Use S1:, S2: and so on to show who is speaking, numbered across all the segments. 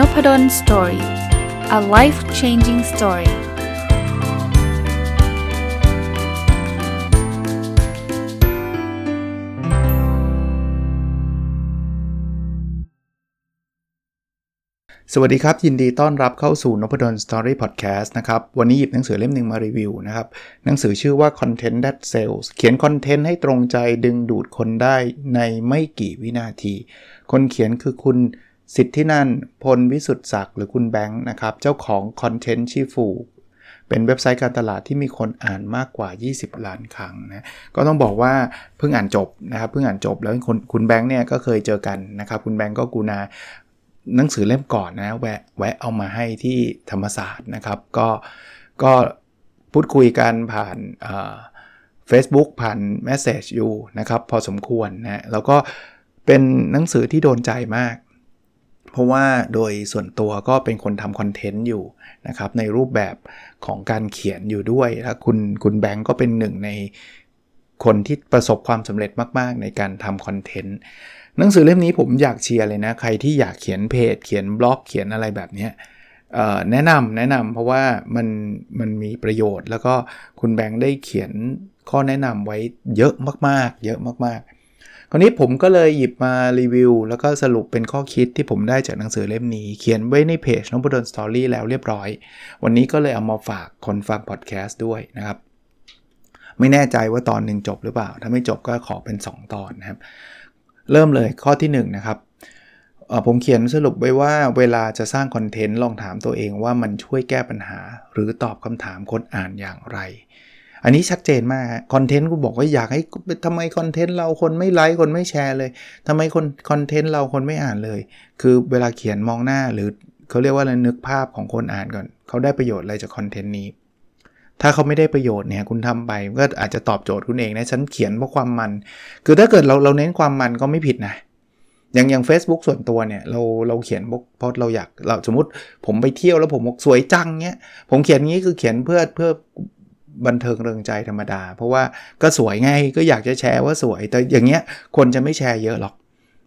S1: Nopadol Story a life changing story สวัสดีครับ ยินดีต้อนรับเข้าสู่นพดล Story Podcast นะครับ วันนี้หยิบหนังสือเล่มหนึ่งมารีวิวนะครับ หนังสือชื่อว่า Content That Sells เขียนคอนเทนต์ให้ตรงใจดึงดูดคนได้ในไม่กี่วินาที คนเขียนคือคุณ สิทธินันพลวิสุทธิศักดิ์หรือคุณแบงค์นะครับ เจ้าของคอนเทนต์ชีฟูเป็นเว็บไซต์การตลาดที่มีคนอ่านมากกว่า 20 ล้านครั้งนะ ก็ต้องบอกว่าเพิ่งอ่านจบนะครับ เพิ่งอ่านจบแล้วคุณคุณแบงค์เนี่ยก็เคยเจอกันนะครับ คุณแบงค์ก็กูนาหนังสือเล่มก่อนนะแวะแวะเอามาให้ที่ธรรมศาสตร์นะครับ ก็ก็พูดคุยกันผ่านเฟซบุ๊กผ่าน message อยู่นะครับ พอสมควรนะ แล้วก็เป็นหนังสือที่โดนใจมาก เพราะว่าโดยส่วนตัวก็เป็นคนทำคอนเทนต์อยู่นะครับในรูปแบบของการเขียนอยู่ด้วยแล้วคุณคุณแบงก์ก็เป็นหนึ่งในคนที่ประสบความสำเร็จมาก ๆ ในการทำคอนเทนต์หนังสือเล่มนี้ผมอยากเชียร์เลยนะ ใครที่อยากเขียนเพจ เขียนบล็อกเขียนอะไรแบบนี้แนะนำแนะนำเพราะว่ามันมันมีประโยชน์ แล้วก็คุณแบงค์ได้เขียนข้อแนะนำไว้เยอะมาก ๆ เยอะมาก ๆ คราวนี้ผมก็เลยหยิบมารีวิว แล้วก็สรุปเป็นข้อคิดที่ผมได้จากหนังสือเล่มนี้ เขียนไว้ในเพจน้องบุดนสตอรี่แล้วเรียบร้อย วันนี้ก็เลยเอามาฝากคนฟังพอดแคสต์ด้วยนะครับ ไม่แน่ใจว่าตอนหนึ่งจบหรือเปล่า ถ้าไม่จบก็ขอเป็น 2 ตอนนะครับ เริ่มเลยข้อที่1นะครับผมเขียนสรุปไว้ว่าเวลาจะสร้างคอนเทนต์ลองถามตัวเองว่ามันช่วยแก้ปัญหา หรือตอบคำถามคนอ่านอย่างไร อันนี้ชัดเจนมากคอนเทนต์กูบอกว่าอยากให้ทำไมคอนเทนต์เราคนไม่ไลค์คนไม่แชร์เลยทำไมคนคอนเทนต์เราคนไม่อ่านเลย คือเวลาเขียนมองหน้าหรือเขาเรียกว่าอะไรนึกภาพของคนอ่านก่อน เขาได้ประโยชน์อะไรจากคอนเทนต์นี้ ถ้าเขาไม่ได้ประโยชน์เนี่ยคุณทำไปก็อาจจะตอบโจทย์คุณเองนะฉันเขียนเพราะความมัน คือถ้าเกิดเราเราเน้นความมันก็ไม่ผิดนะอย่างอย่าง Facebook ส่วนตัวเนี่ยเราเราเขียนเพราะเราอยากเราสมมติผมไปเที่ยวแล้วผมบอกสวยจังเนี้ยผมเขียนงี้คือเขียนเพื่อเพื่อ บันเทิงเริงใจธรรมดา เพราะว่าก็สวยไงก็อยากจะแชร์ว่าสวย แต่อย่างเงี้ยคนจะไม่แชร์เยอะหรอก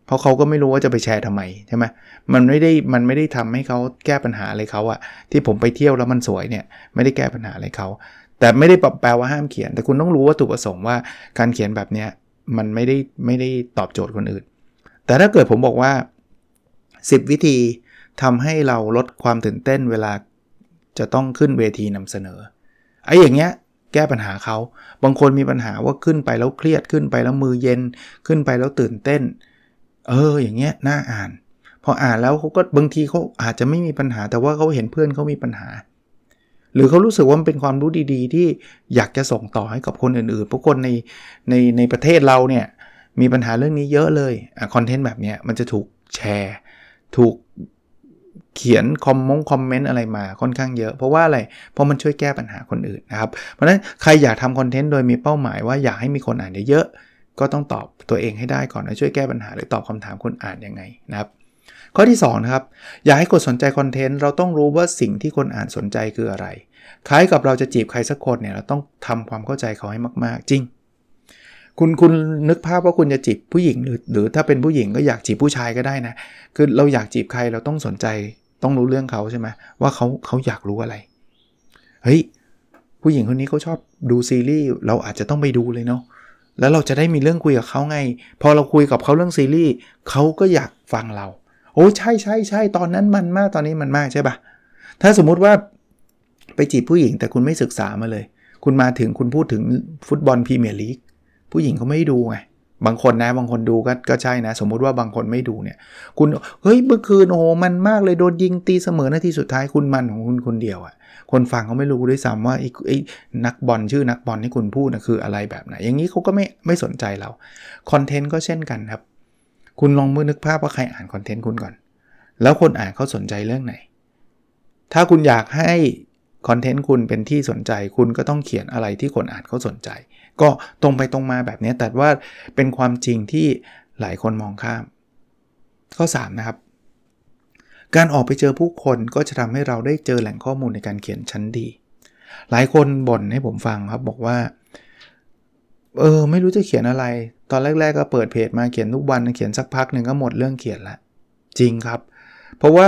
S1: เพราะเขาก็ไม่รู้ว่าจะไปแชร์ทำไมใช่ไหมมันไม่ได้มันไม่ได้ทำให้เขาแก้ปัญหาอะไรเขาอะที่ผมไปเที่ยวแล้วมันสวยเนี่ยไม่ได้แก้ปัญหาอะไรเขาแต่ไม่ได้แปลว่าห้ามเขียน แต่คุณต้องรู้ว่าถูกประสงค์ว่าการเขียนแบบเนี้ยมันไม่ได้ไม่ได้ตอบโจทย์คนอื่น แต่ถ้าเกิดผมบอกว่า 10 วิธีทำให้เราลดความตื่นเต้นเวลาจะต้องขึ้นเวทีนำเสนอไอ้อย่างเงี้ย แก้ปัญหาเขา บางคนมีปัญหาว่าขึ้นไปแล้วเครียดขึ้นไปแล้วมือเย็น ขึ้นไปแล้วตื่นเต้น เออ อย่างเงี้ยน่าอ่าน พออ่านแล้วเขาก็บางทีเขาอาจจะไม่มีปัญหา แต่ว่าเขาเห็นเพื่อนเขามีปัญหา หรือเขารู้สึกว่ามันเป็นความรู้ดีๆ ที่อยากจะส่งต่อให้กับคนอื่นๆเพราะคนในในในประเทศเราเนี่ยมีปัญหาเรื่องนี้เยอะเลยคอนเทนต์แบบเนี้ยมันจะถูกแชร์ ถูก เขียนคอมมงคอมเมนต์อะไรมาค่อนข้างเยอะ เพราะว่าอะไร เพราะมันช่วยแก้ปัญหาคนอื่นนะครับ เพราะฉะนั้นใครอยากทำคอนเทนต์โดยมีเป้าหมายว่าอยากให้มีคนอ่านเยอะก็ต้องตอบตัวเองให้ได้ก่อนนะช่วยแก้ปัญหาหรือตอบคำถามคนอ่านยังไงนะครับ ข้อที่2นะครับอยากให้คนสนใจคอนเทนต์เราต้องรู้ว่าสิ่งที่คนอ่านสนใจคืออะไรคล้ายกับเราจะจีบใครสักคนเนี่ยเราต้องทำความเข้าใจเขาให้มากๆ จริง คุณคุณนึกภาพว่าคุณจะจีบผู้หญิงหรือหรือถ้าเป็นผู้หญิงก็อยากจีบผู้ชายก็ได้นะ คือเราอยากจีบใครเราต้องสนใจต้องรู้เรื่องเขาใช่ไหมว่าเขาเขาอยากรู้อะไร เฮ้ยผู้หญิงคนนี้เขาชอบดูซีรีส์เราอาจจะต้องไปดูเลยเนาะแล้วเราจะได้มีเรื่องคุยกับเขาไง พอเราคุยกับเขาเรื่องซีรีส์เขาก็อยากฟังเรา โอ้ใช่ใช่ใช่ตอนนั้นมันมากตอนนี้มันมากใช่ปะถ้าสมมุติว่าไปจีบผู้หญิงแต่คุณไม่ศึกษามาเลย คุณมาถึงคุณพูดถึงฟุตบอลพรีเมียร์ลีก ผู้หญิงเขาไม่ดูไงบางคนนะบางคนดูก็ก็ใช่นะ สมมุติว่าบางคนไม่ดูเนี่ย คุณเฮ้ยเมื่อคืนโอ้มันมากเลยโดนยิงตีเสมอนาทีสุดท้ายคุณมันของคุณคนเดียวอะ่ะคนฟังเขาไม่รู้ด้วยซ้ำว่าไอ้ไอ้นักบอลชื่อนักบอลที่คุณพูดนะคืออะไรแบบไหน อย่างนี้เขาก็ไม่ไม่สนใจเราคอนเทนต์ก็เช่นกันครับ คุณลองมือนึกภาพว่าใครอ่านคอนเทนต์คุณก่อน แล้วคนอ่านเขาสนใจเรื่องไหน ถ้าคุณอยากให้คอนเทนต์คุณเป็นที่สนใจ คุณก็ต้องเขียนอะไรที่คนอ่านเขาสนใจ ก็ตรงไปตรงมาแบบนี้แต่ว่าเป็นความจริงที่หลายคนมองข้าม ข้อ 3 นะครับ การออกไปเจอผู้คนก็จะทำให้เราได้เจอแหล่งข้อมูลในการเขียนชั้นดี หลายคนบ่นให้ผมฟังครับบอกว่าเออไม่รู้จะเขียนอะไร ตอนแรก ๆ ก็เปิดเพจมาเขียนทุกวันเขียนสักพักหนึ่งก็หมดเรื่องเขียนละ จริงครับ เพราะว่า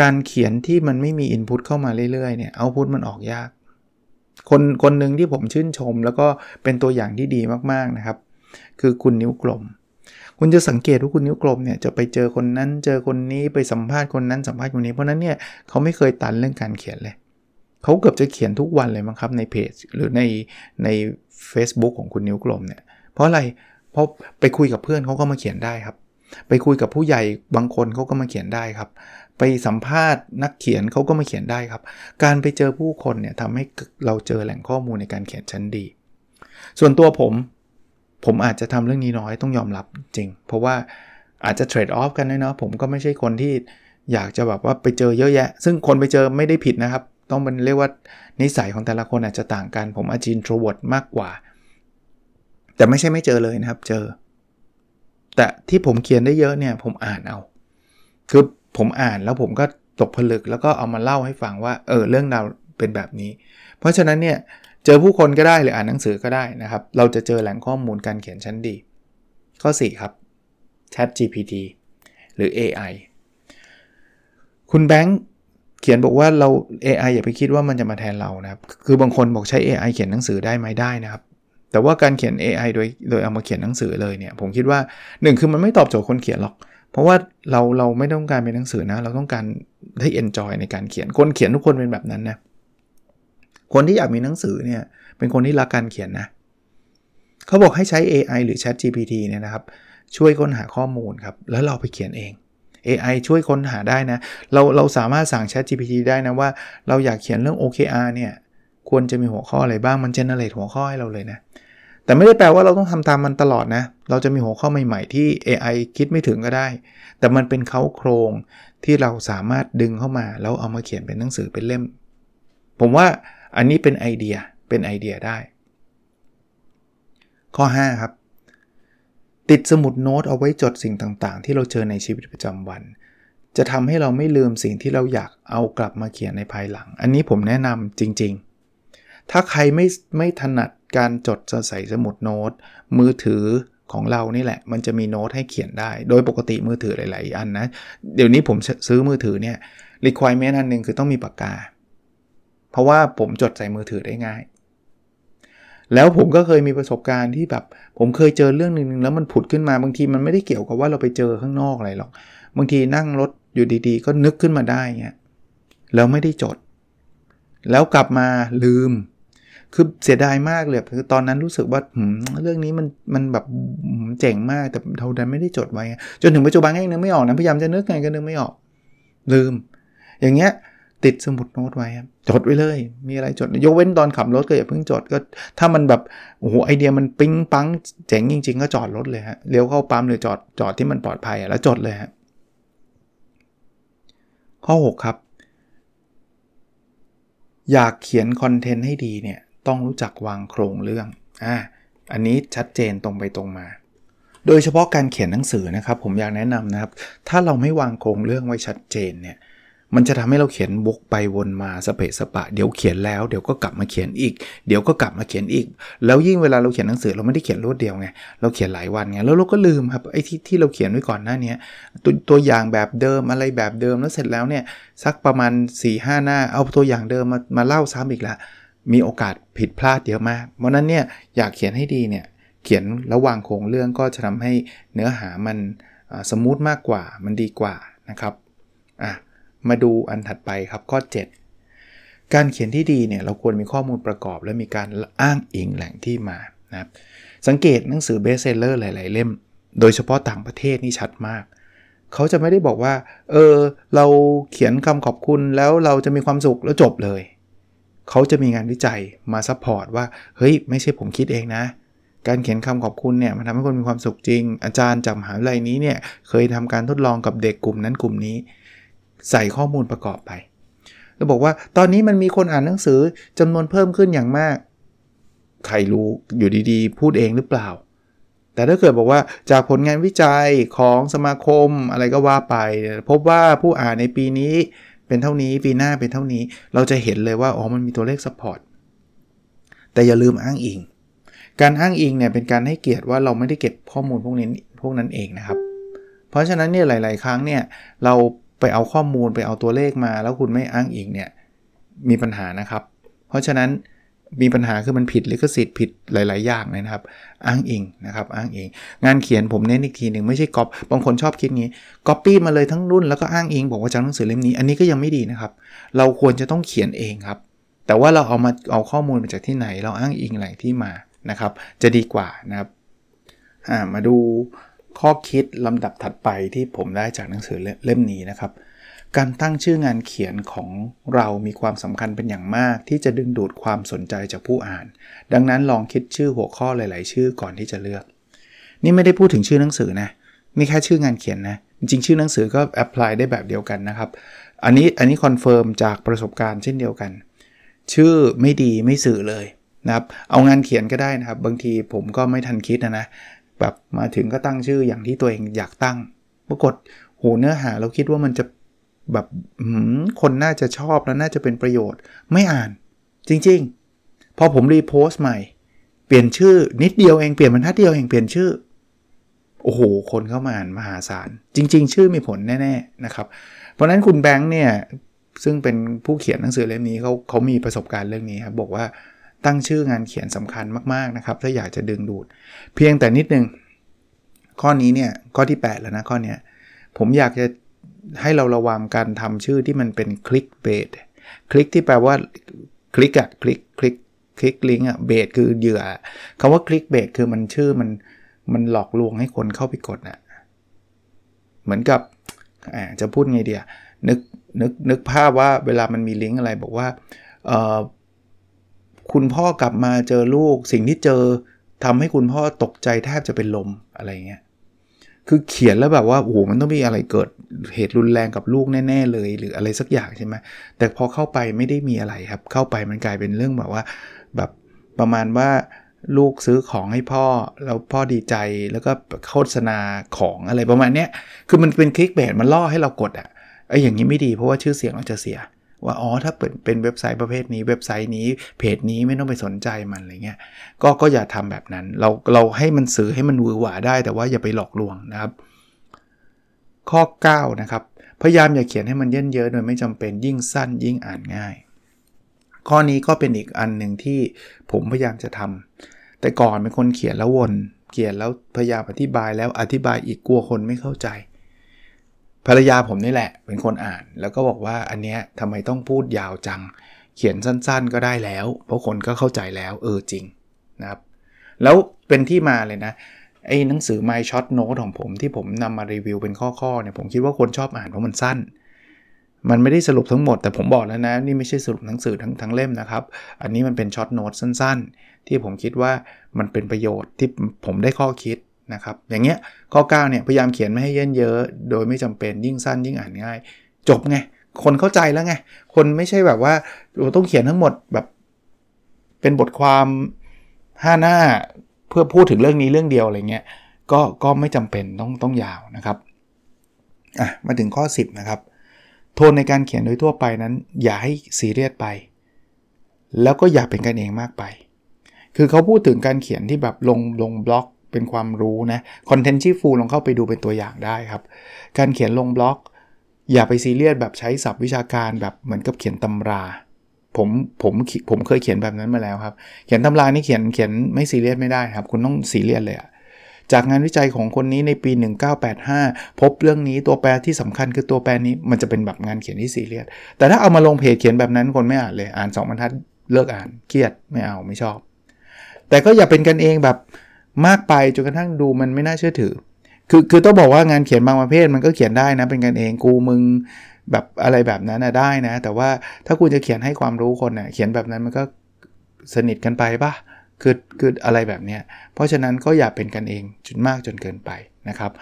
S1: การเขียนที่มันไม่มีอินพุตเข้ามาเรื่อยๆเนี่ยเอาพุตมันออกยาก คนคนหนึ่งที่ผมชื่นชม แล้วก็เป็นตัวอย่างที่ดีมากๆนะครับ คือคุณนิ้วกลม คุณจะสังเกตว่าคุณนิ้วกลมเนี่ยจะไปเจอคนนั้นเจอคนนี้ไปสัมภาษณ์คนนั้นสัมภาษณ์คนนี้เพราะนั้นเนี่ยเขาไม่เคยตันเรื่องการเขียนเลยเขาเกือบจะเขียนทุกวันเลยมั้งครับในเพจหรือในใน Facebook ของคุณนิ้วกลมเนี่ยเพราะอะไรเพราะไปคุยกับเพื่อนเขาก็มาเขียนได้ครับ ไปคุยกับผู้ใหญ่บางคนเขาก็มาเขียนได้ครับ ไปสัมภาษณ์นักเขียนเขาก็มาเขียนได้ครับ การไปเจอผู้คนเนี่ยทำให้เราเจอแหล่งข้อมูลในการเขียนชั้นดี ส่วนตัวผมผมอาจจะทำเรื่องนี้น้อยต้องยอมรับจริง เพราะว่าอาจจะ trade-off กันเนาะผมก็ไม่ใช่คนที่อยากจะแบบว่าไปเจอเยอะแยะ ซึ่งคนไปเจอไม่ได้ผิดนะครับ ต้องเป็นเรียกว่านิสัยของแต่ละคนอาจจะต่างกัน ผมอาจจะ introvert มากกว่า แต่ไม่ใช่ไม่เจอเลยนะครับเจอ แต่ที่ผมเขียนได้เยอะเนี่ยผมอ่านเอา คือ ผมอ่านแล้วผมก็ตกผลึกแล้วก็เอามาเล่าให้ฟังว่าเออเรื่องราวเป็นแบบนี้ เพราะฉะนั้นเนี่ยเจอผู้คนก็ได้หรืออ่านหนังสือก็ได้นะครับ เราจะเจอแหล่งข้อมูลการเขียนชั้นดี ข้อ 4 ครับ Chat GPT หรือ AI คุณแบงค์เขียนบอกว่าเรา AI อย่าไปคิดว่ามันจะมาแทนเรานะครับ คือบางคนบอกใช้ AI เขียนหนังสือได้ไหมได้นะครับ แต่ว่าการเขียน AI โดยโดยเอามาเขียนหนังสือเลยเนี่ย ผมคิดว่า 1 คือมันไม่ตอบโจทย์คนเขียนหรอก เพราะว่าเราเราไม่ต้องการเป็นหนังสือนะ เราต้องการให้ enjoy ในการเขียนคนเขียนทุกคนเป็นแบบนั้นนะคนที่อยากมีหนังสือเนี่ยเป็นคนที่รักการเขียนนะเขาบอกให้ใช้ AI หรือ Chat GPT เนี่ยนะครับ ช่วยค้นหาข้อมูลครับ แล้วเราไปเขียนเอง AI ช่วยค้นหาได้นะ เราเราสามารถสั่ง Chat GPT ได้นะว่า เราอยากเขียนเรื่อง OKR เนี่ย ควรจะมีหัวข้ออะไรบ้างมัน generate หัวข้อให้เราเลยนะ แต่ไม่ได้แปลว่าเราต้องทำตามมันตลอดนะ เราจะมีหัวข้อใหม่ๆ ที่ AI คิดไม่ถึงก็ได้ แต่มันเป็นเขาโครงที่เราสามารถดึงเข้ามาแล้วเอามาเขียนเป็นหนังสือเป็นเล่ม ผมว่าอันนี้เป็นไอเดีย เป็นไอเดียได้ ข้อ 5 ครับ ติดสมุดโน้ตเอาไว้จดสิ่งต่างๆ ที่เราเจอในชีวิตประจำวัน จะทำให้เราไม่ลืมสิ่งที่เราอยากเอากลับมาเขียนในภายหลัง อันนี้ผมแนะนำจริง ๆ ถ้าใครไม่ไม่ถนัด การจดใส่สมุดโน้ต มือถือของเรานี่แหละ มันจะมีโน้ตให้เขียนได้ โดยปกติมือถือหลาย ๆ อันนะ เดี๋ยวนี้ผมซื้อมือถือเนี่ย requirement อันหนึ่งคือต้องมีปากกา เพราะว่าผมจดใส่มือถือได้ง่าย แล้วผมก็เคยมีประสบการณ์ที่แบบ ผมเคยเจอเรื่องหนึ่งแล้วมันผุดขึ้นมาบางทีมันไม่ได้เกี่ยวกับว่าเราไปเจอข้างนอกอะไรหรอก บางทีนั่งรถอยู่ดีๆ ก็นึกขึ้นมาได้เงี้ยแล้วไม่ได้จด แล้วกลับมาลืม คือเสียดายมากเลยคือตอนนั้นรู้สึกว่าเรื่องนี้มันมันแบบเจ๋งมากแต่เราดันไม่ได้จดไว้ จนถึงปัจจุบันก็ยังนึกไม่ออกนะพยายามจะนึกไงก็นึกไม่ออก ลืม อย่างเงี้ยติดสมุดโน้ตไว้ครับจดไว้เลย มีอะไรจดยกเว้นตอนขับรถก็อย่าเพิ่งจดก็ ถ้ามันแบบโอ้โหไอเดียมันปิ๊งปังเจ๋งจริง ๆ ก็จอดรถเลยฮะเลี้ยวเข้าปั๊มหรือจอดจอดที่มันปลอดภัยแล้วจดเลยฮะข้อ 6 ครับ อยากเขียนคอนเทนต์ให้ดีเนี่ย ต้องรู้จักวางโครงเรื่องอ่าอันนี้ชัดเจนตรงไปตรงมา โดยเฉพาะการเขียนหนังสือนะครับ ผมอยากแนะนำนะครับ ถ้าเราไม่วางโครงเรื่องไว้ชัดเจนเนี่ยมันจะทำให้เราเขียนวกไปวนมาสเปะสปะ เดี๋ยวเขียนแล้วเดี๋ยวก็กลับมาเขียนอีก เดี๋ยวก็กลับมาเขียนอีก แล้วยิ่งเวลาเราเขียนหนังสือเราไม่ได้เขียนรวดเดียวไงเราเขียนหลายวันไงแล้วเราก็ลืมครับไอ้ที่ที่เราเขียนไว้ก่อนหน้านี้ตัวตัวอย่างแบบเดิมอะไรแบบเดิมแล้วเสร็จแล้วเนี่ยสักประมาณสี่ห้าหน้าเอาตัวอย่างเดิมมามาเล่าซ้ำอีกละ มีโอกาสผิดพลาดเยอะมาก เพราะนั้นเนี่ยอยากเขียนให้ดีเนี่ยเขียนระหว่างโครงเรื่องก็จะทำให้เนื้อหามัน smooth มากกว่ามันดีกว่านะครับอะมาดูอันถัดไปครับข้อ 7 การเขียนที่ดีเนี่ยเราควรมีข้อมูลประกอบ และมีการอ้างอิงแหล่งที่มานะครับสังเกตหนังสือ bestseller หลาย ๆ เล่ม โดยเฉพาะต่างประเทศนี่ชัดมาก เขาจะไม่ได้บอกว่า เออ เราเขียนคำขอบคุณแล้วเราจะมีความสุขแล้วจบเลย เขาจะมีงานวิจัยมา support ว่า เฮ้ย ไม่ใช่ผมคิดเองนะ การเขียนคำขอบคุณเนี่ยมันทำให้คนมีความสุขจริง อาจารย์จากมหาวิทยาลัยนี้เนี่ยเคยทำการทดลองกับเด็กกลุ่มนั้นกลุ่มนี้ ใส่ข้อมูลประกอบไป แล้วบอกว่าตอนนี้มันมีคนอ่านหนังสือจำนวนเพิ่มขึ้นอย่างมาก ใครรู้อยู่ดีๆ พูดเองหรือเปล่า แต่ถ้าเกิดบอกว่าจากผลงานวิจัยของสมาคมอะไรก็ว่าไป พบว่าผู้อ่านในปีนี้ เป็นเท่านี้ปีหน้าเป็นเท่านี้ เราจะเห็นเลยว่าอ๋อมันมีตัวเลข support แต่อย่าลืมอ้างอิง การอ้างอิงเนี่ยเป็นการให้เกียรติว่าเราไม่ได้เก็บข้อมูลพวกนี้พวกนั้นเองนะครับ เพราะฉะนั้นเนี่ยหลาย ๆ ครั้งเนี่ยเราไปเอาข้อมูลไปเอาตัวเลขมา แล้วคุณไม่อ้างอิงเนี่ยมีปัญหานะครับ เพราะฉะนั้น มีปัญหาคือมันผิดลิขสิทธิ์ผิดหลาย ๆ อย่างเลยนะครับ อ้างอิงนะครับอ้างอิง งานเขียนผมเน้นอีกทีหนึ่งไม่ใช่ก๊อปบางคนชอบคิดงี้ก๊อปปี้มาเลยทั้งรุ่นแล้วก็อ้างอิงบอกว่าจากหนังสือเล่มนี้อันนี้ก็ยังไม่ดีนะครับ เราควรจะต้องเขียนเองครับ แต่ว่าเราเอามาเอาข้อมูลมาจากที่ไหน เราอ้างอิงแหล่งที่มานะครับ จะดีกว่านะครับมาดูข้อคิดลำดับถัดไปที่ผมได้จากหนังสือเล่มนี้นะครับ การตั้งชื่องานเขียนของเรามีความสำคัญเป็นอย่างมาก ที่จะดึงดูดความสนใจจากผู้อ่าน ดังนั้นลองคิดชื่อหัวข้อหลาย ๆ ชื่อก่อนที่จะเลือก นี่ไม่ได้พูดถึงชื่อหนังสือนะนี่แค่ชื่องานเขียนนะจริง ๆ ชื่อหนังสือก็ apply ได้แบบเดียวกันนะครับ อันนี้อันนี้ confirm จากประสบการณ์เช่นเดียวกัน ชื่อไม่ดีไม่สื่อเลยนะครับเอางานเขียนก็ได้นะครับ บางทีผมก็ไม่ทันคิดนะนะแบบมาถึงก็ตั้งชื่ออย่างที่ตัวเองอยากตั้ง ปรากฏโหเนื้อหาเราคิดว่ามันจะ แบบคนน่าจะชอบแล้วน่าจะเป็นประโยชน์ไม่อ่าน จริงๆ พอผมรีโพสต์ใหม่ เปลี่ยนชื่อนิดเดียวเองเปลี่ยนบรรทัดเดียวเองเปลี่ยนชื่อ โอ้โห คนเข้ามาอ่านมหาศาล จริง ๆ ชื่อมีผลแน่ๆนะครับ เพราะนั้นคุณแบงค์เนี่ย ซึ่งเป็นผู้เขียนหนังสือเล่มนี้เขาเขามีประสบการณ์เรื่องนี้ครับบอกว่าตั้งชื่องานเขียนสำคัญมากๆนะครับ ถ้าอยากจะดึงดูด เพียงแต่นิดนึงข้อนี้เนี่ยข้อที่ 8 แล้วนะข้อเนี้ยผมอยากจะ ให้เราระวังการทำชื่อที่มันเป็นคลิกเบสคลิกที่แปลว่าคลิกอะคลิกคลิกคลิกลิงก์อะเบสคือเหยื่อคำว่าคลิกเบสคือมันชื่อมันมันหลอกลวงให้คนเข้าไปกดนะเหมือนกับจะพูดไงเดียนึกนึกนึกภาพว่าเวลามันมีลิงก์อะไรบอกว่าคุณพ่อกลับมาเจอลูกสิ่งที่เจอทำให้คุณพ่อตกใจแทบจะเป็นลมอะไรเงี้ย คือเขียนแล้วแบบว่าโอ้โหมันต้องมีอะไรเกิด เหตุรุนแรงกับลูกแน่ ๆ เลย หรืออะไรสักอย่างใช่ไหมแต่พอเข้าไปไม่ได้มีอะไรครับ เข้าไปมันกลายเป็นเรื่องแบบว่า แบบประมาณว่าลูกซื้อของให้พ่อ แล้วพ่อดีใจแล้วก็โฆษณาของอะไรประมาณนี้คือมันเป็นคลิกเบสมันล่อให้เรากดอะไอ้อย่างนี้ไม่ดีเพราะว่าชื่อเสียงเราจะเสีย ว่าอ๋อถ้าเปิดเป็นเว็บไซต์ประเภทนี้เว็บไซต์นี้เพจนี้ไม่ต้องไปสนใจมันอะไรเงี้ยก็ก็อย่าทำแบบนั้น เราเราให้มันสื่อให้มันวือหวาได้ แต่ว่าอย่าไปหลอกลวงนะครับ ข้อ 9 นะครับ พยายามอย่าเขียนให้มันเยินเยอะโดยไม่จำเป็นยิ่งสั้นยิ่งอ่านง่าย ข้อนี้ก็เป็นอีกอันหนึ่งที่ผมพยายามจะทำแต่ก่อนเป็นคนเขียนแล้ววนเขียนแล้วพยายามอธิบายแล้วอธิบายอีกกลัวคนไม่เข้าใจ ภรรยาผมนี่แหละ เป็นคนอ่าน แล้วก็บอกว่าอันเนี้ยทำไมต้องพูดยาวจัง เขียนสั้นๆก็ได้แล้ว เพราะคนก็เข้าใจแล้วเออจริงนะครับ แล้วเป็นที่มาเลยนะ ไอ้หนังสือ My Short Note ของผมที่ผมนำมารีวิวเป็นข้อๆเนี่ยผมคิดว่าคนชอบอ่านเพราะมันสั้น มันไม่ได้สรุปทั้งหมด แต่ผมบอกแล้วนะ นี่ไม่ใช่สรุปหนังสือทั้งทั้งเล่มนะครับ อันนี้มันเป็นช็อตโน้ตสั้นๆ ที่ผมคิดว่ามันเป็นประโยชน์ที่ผมได้ข้อคิดนะครับ อย่างเงี้ยข้อ9เนี่ยพยายามเขียนไม่ให้เยินเยอะ โดยไม่จำเป็นยิ่งสั้นยิ่งอ่านง่าย จบไง คนเข้าใจแล้วไง คนไม่ใช่แบบว่าเราต้องเขียนทั้งหมดแบบเป็นบทความ 5 หน้า เพื่อพูดถึงเรื่องนี้เรื่องเดียวอะไรเงี้ยก็ก็ไม่จำเป็นต้องต้องยาวนะครับอะมาถึงข้อ 10 นะครับ โทนในการเขียนโดยทั่วไปนั้น อย่าให้ซีเรียสไป แล้วก็อย่าเป็นกันเองมากไป คือเขาพูดถึงการเขียนที่แบบลงลงบล็อกเป็นความรู้นะ Content Shifu ลองเข้าไปดูเป็นตัวอย่างได้ครับ การเขียนลงบล็อก อย่าไปซีเรียสแบบใช้ศัพท์วิชาการแบบเหมือนกับเขียนตำรา ผมผมผมเคยเขียนแบบนั้นมาแล้วครับ เขียนตำรานี่เขียนเขียนไม่ซีเรียสไม่ได้ครับ คุณต้องซีเรียสเลยอะจากงานวิจัยของคนนี้ในปี 1985 พบเรื่องนี้ตัวแปรที่สำคัญคือตัวแปรนี้มันจะเป็นแบบงานเขียนที่ซีเรียส แต่ถ้าเอามาลงเพจเขียนแบบนั้นคนไม่อ่านเลย อ่าน2บรรทัดเลิกอ่าน เครียดไม่เอาไม่ชอบ แต่ก็อย่าเป็นกันเองแบบมากไปจนกระทั่งดูมันไม่น่าเชื่อถือ คือคือต้องบอกว่างานเขียนบางประเภทมันก็เขียนได้นะเป็นกันเองกูมึง แบบอะไรแบบนั้นนะได้นะ แต่ว่าถ้าคุณจะเขียนให้ความรู้คนเนะ่ยเขียนแบบนั้นมันก็สนิทกันไปปะคือคืออะไรแบบเนี้ยเพราะฉะนั้นก็อย่าเป็นกันเองจนมากจนเกินไปนะครับ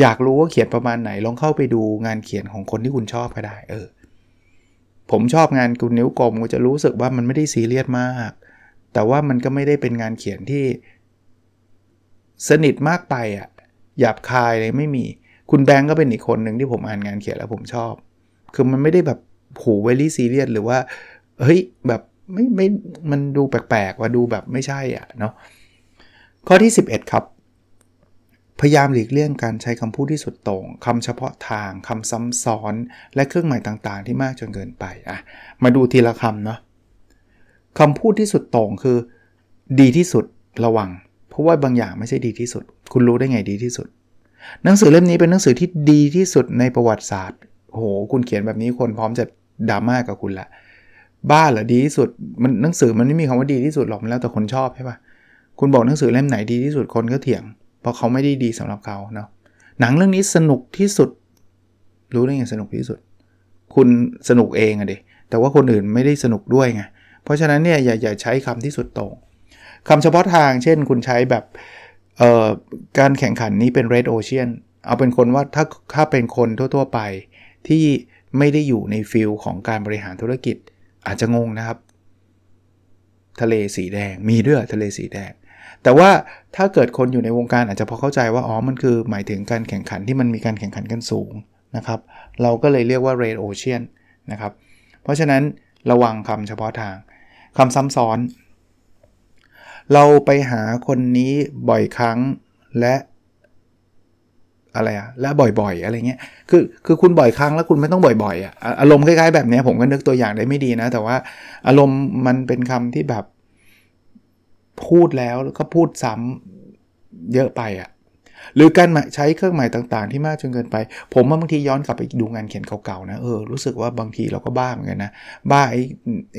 S1: อยากรู้ว่าเขียนประมาณไหนลองเข้าไปดูงานเขียนของคนที่คุณชอบก็ได้เออผมชอบงานคุณนิ้วกลมก็จะรู้สึกว่ามันไม่ได้ซีเรียสมาก แต่ว่ามันก็ไม่ได้เป็นงานเขียนที่ สนิทมากไปอะหยาบคายเลยไม่มี คุณแบงก์ก็เป็นอีกคนหนึ่งที่ผมอ่านงานเขียนแล้วผมชอบ คือมันไม่ได้แบบผูเวลี่ซีเรียสหรือว่า เฮ้ย แบบไม่ไม่มันดูแปลกๆว่าดูแบบไม่ใช่อะเนาะข้อที่ 11 ครับพพยายามหลีกเลี่ยงการใช้คำพูดที่สุดโต่งคำเฉพาะทางคำซ้ำซ้อน และเครื่องหมายต่างๆ ที่มากจนเกินไปอะมาดูทีละคำเนาะคำพูดที่สุดโต่งคือ ดีที่สุดระวัง เพราะว่าบางอย่างไม่ใช่ดีที่สุด คุณรู้ได้ไงดีที่สุด หนังสือเล่มนี้เป็นหนังสือที่ดีที่สุดในประวัติศาสตร์โหคุณเขียนแบบนี้คนพร้อมจะดราม่ากกับคุณละบ้าเหรอดีที่สุดมันหนังสือมันไม่มีคำว่าดีที่สุดหรอกมันแล้วแต่คนชอบใช่ปะคุณบอกหนังสือเล่มไหนดีที่สุดคนก็เถียง เพราะเขาไม่ได้ดีสำหรับเขาเนาะหนังเรื่องนี้สนุกที่สุด รู้ได้ไงสนุกที่สุด คุณสนุกเองอะเดิแต่ว่าคนอื่นไม่ได้สนุกด้วยไงเพราะฉะนั้นเนี่ยอย่าอย่าใช้คำที่สุดโต่งคำเฉพาะทางเช่น คุณใช้แบบ การแข่งขันนี้เป็น red ocean เอาเป็นคนว่าถ้าถ้าเป็นคนทั่ว ๆ ไปที่ไม่ได้อยู่ในฟิลของการบริหารธุรกิจ อาจจะงงนะครับ ทะเลสีแดงมีด้วยทะเลสีแดง แต่ว่าถ้าเกิดคนอยู่ในวงการอาจจะพอเข้าใจว่าอ๋อมันคือหมายถึงการแข่งขันที่มันมีการแข่งขันกันสูงนะครับ เราก็เลยเรียกว่า red ocean นะครับ เพราะฉะนั้นระวังคำเฉพาะทางคำซ้ำซ้อน เราไปหาคนนี้บ่อยครั้งและอะไรอะและบ่อยๆ อะไรเงี้ย คือ คือคุณบ่อยครั้งแล้วคุณไม่ต้องบ่อยๆอะอารมณ์คล้ายๆแบบนี้ผมก็นึกตัวอย่างได้ไม่ดีนะ แต่ว่าอารมณ์มันเป็นคำที่แบบพูดแล้วแล้วก็พูดซ้ำเยอะไปอะหรือการใช้เครื่องหมายต่างๆ ที่มากจนเกินไป ผมว่าบางทีย้อนกลับไปดูงานเขียนเก่าๆนะ เออ รู้สึกว่าบางทีเราก็บ้าเหมือนกันนะ บ้าไอ้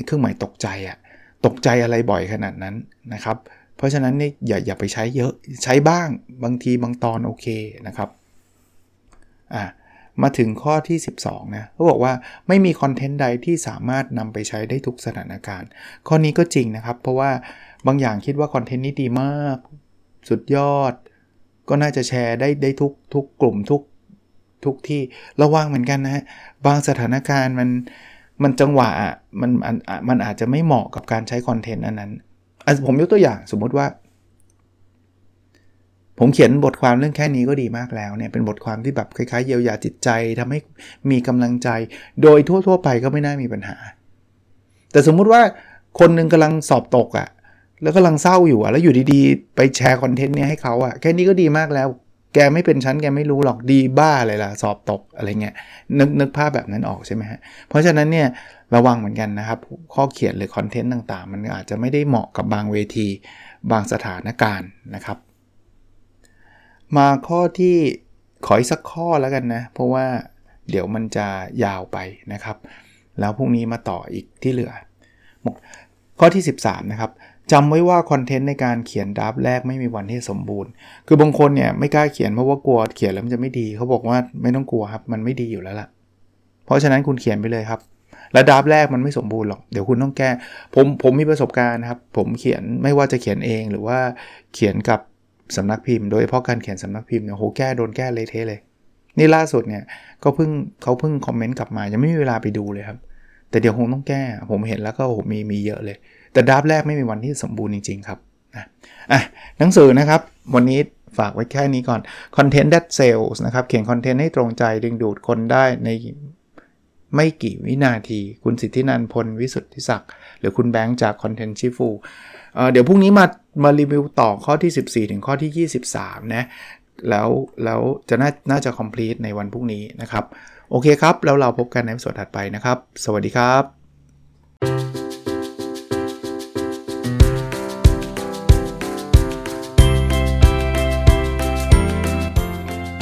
S1: เครื่องหมายตกใจอะ ตกใจอะไรบ่อยขนาดนั้นนะครับ เพราะฉะนั้นนี่อย่าอย่าไปใช้เยอะใช้บ้างบางทีบางตอนโอเคนะครับอะมาถึงข้อที่ 12 นะเขาบอกว่าไม่มีคอนเทนต์ใดที่สามารถนำไปใช้ได้ทุกสถานการณ์ ข้อนี้ก็จริงนะครับ เพราะว่าบางอย่างคิดว่าคอนเทนต์นี้ดีมาก สุดยอด ก็น่าจะแชร์ได้ได้ทุกทุกกลุ่มทุกทุกที่ระวังเหมือนกันนะฮะบางสถานการณ์มัน มันจังหวะมันมันอาจจะไม่เหมาะกับการใช้คอนเทนต์อันนั้นผมยกตัวอย่างสมมุติว่า ผมเขียนบทความเรื่องแค่นี้ก็ดีมากแล้วเนี่ยเป็นบทความที่แบบคล้ายๆเยียวยาจิตใจทำให้มีกำลังใจ โดยทั่ว ๆ ไปก็ไม่น่ามีปัญหา แต่สมมุติว่าคนนึงกำลังสอบตกอะ่ะแล้วกำลังเศร้าอยู่อะ่ะแล้วอยู่ดีๆ ไปแชร์คอนเทนต์เนี้ยให้เขาอะ่ะแค่นี้ก็ดีมากแล้ว แกไม่เป็นชั้นแกไม่รู้หรอกดีบ้าอะไรล่ะสอบตกอะไรเงี้ยนึกนึกภาพแบบนั้นออกใช่ไหมฮะเพราะฉะนั้นเนี่ยระวังเหมือนกันนะครับ ข้อเขียนหรือคอนเทนต์ต่างๆ มันอาจจะไม่ได้เหมาะกับบางเวที บางสถานการณ์นะครับ มาข้อที่ขออีกสักข้อแล้วกันนะ เพราะว่าเดี๋ยวมันจะยาวไปนะครับ แล้วพรุ่งนี้มาต่ออีกที่เหลือ ข้อที่ 13 นะครับ จำไว้ว่าคอนเทนต์ในการเขียนดับแรกไม่มีวันที่สมบูรณ์ คือบางคนเนี่ยไม่กล้าเขียนเพราะว่ากลัวเขียนแล้วมันจะไม่ดี เขาบอกว่าไม่ต้องกลัวครับ มันไม่ดีอยู่แล้วล่ะ เพราะฉะนั้นคุณเขียนไปเลยครับ และดับแรกมันไม่สมบูรณ์หรอก เดี๋ยวคุณต้องแก้ ผมผมมีประสบการณ์นะครับ ผมเขียนไม่ว่าจะเขียนเองหรือว่าเขียนกับสำนักพิมพ์ โดยเฉพาะการเขียนสำนักพิมพ์เนี่ยโหแก้โดนแก้เลยเทเลย นี่ล่าสุดเนี่ยก็เพิ่งเขาเพิ่งคอมเมนต์กลับมายังไม่มีเวลาไปดูเลยครับ แต่เดี๋ยวคงต้องแก้ ผมเห็นแล้วก็โหมีมีเยอะเลย แต่ดับแรกไม่มีวันที่สมบูรณ์จริง ๆ ครับนะอะหนังสือนะครับ วันนี้ฝากไว้แค่นี้ก่อน Content That Sales นะครับ เขียนคอนเทนต์ให้ตรงใจดึงดูดคนได้ในไม่กี่วินาที คุณสิทธินันพล วิสุทธิศักดิ์หรือคุณแบงค์จาก Content ชิฟูเดี๋ยวพรุ่งนี้มามารีวิวต่อข้อที่ 14 ถึงข้อที่ 23 นะ แล้วแล้วจะน่าน่าจะ complete ในวันพรุ่งนี้นะครับ โอเคครับ แล้วเราพบกันในส่วนถัดไปนะครับ สวัสดีครับ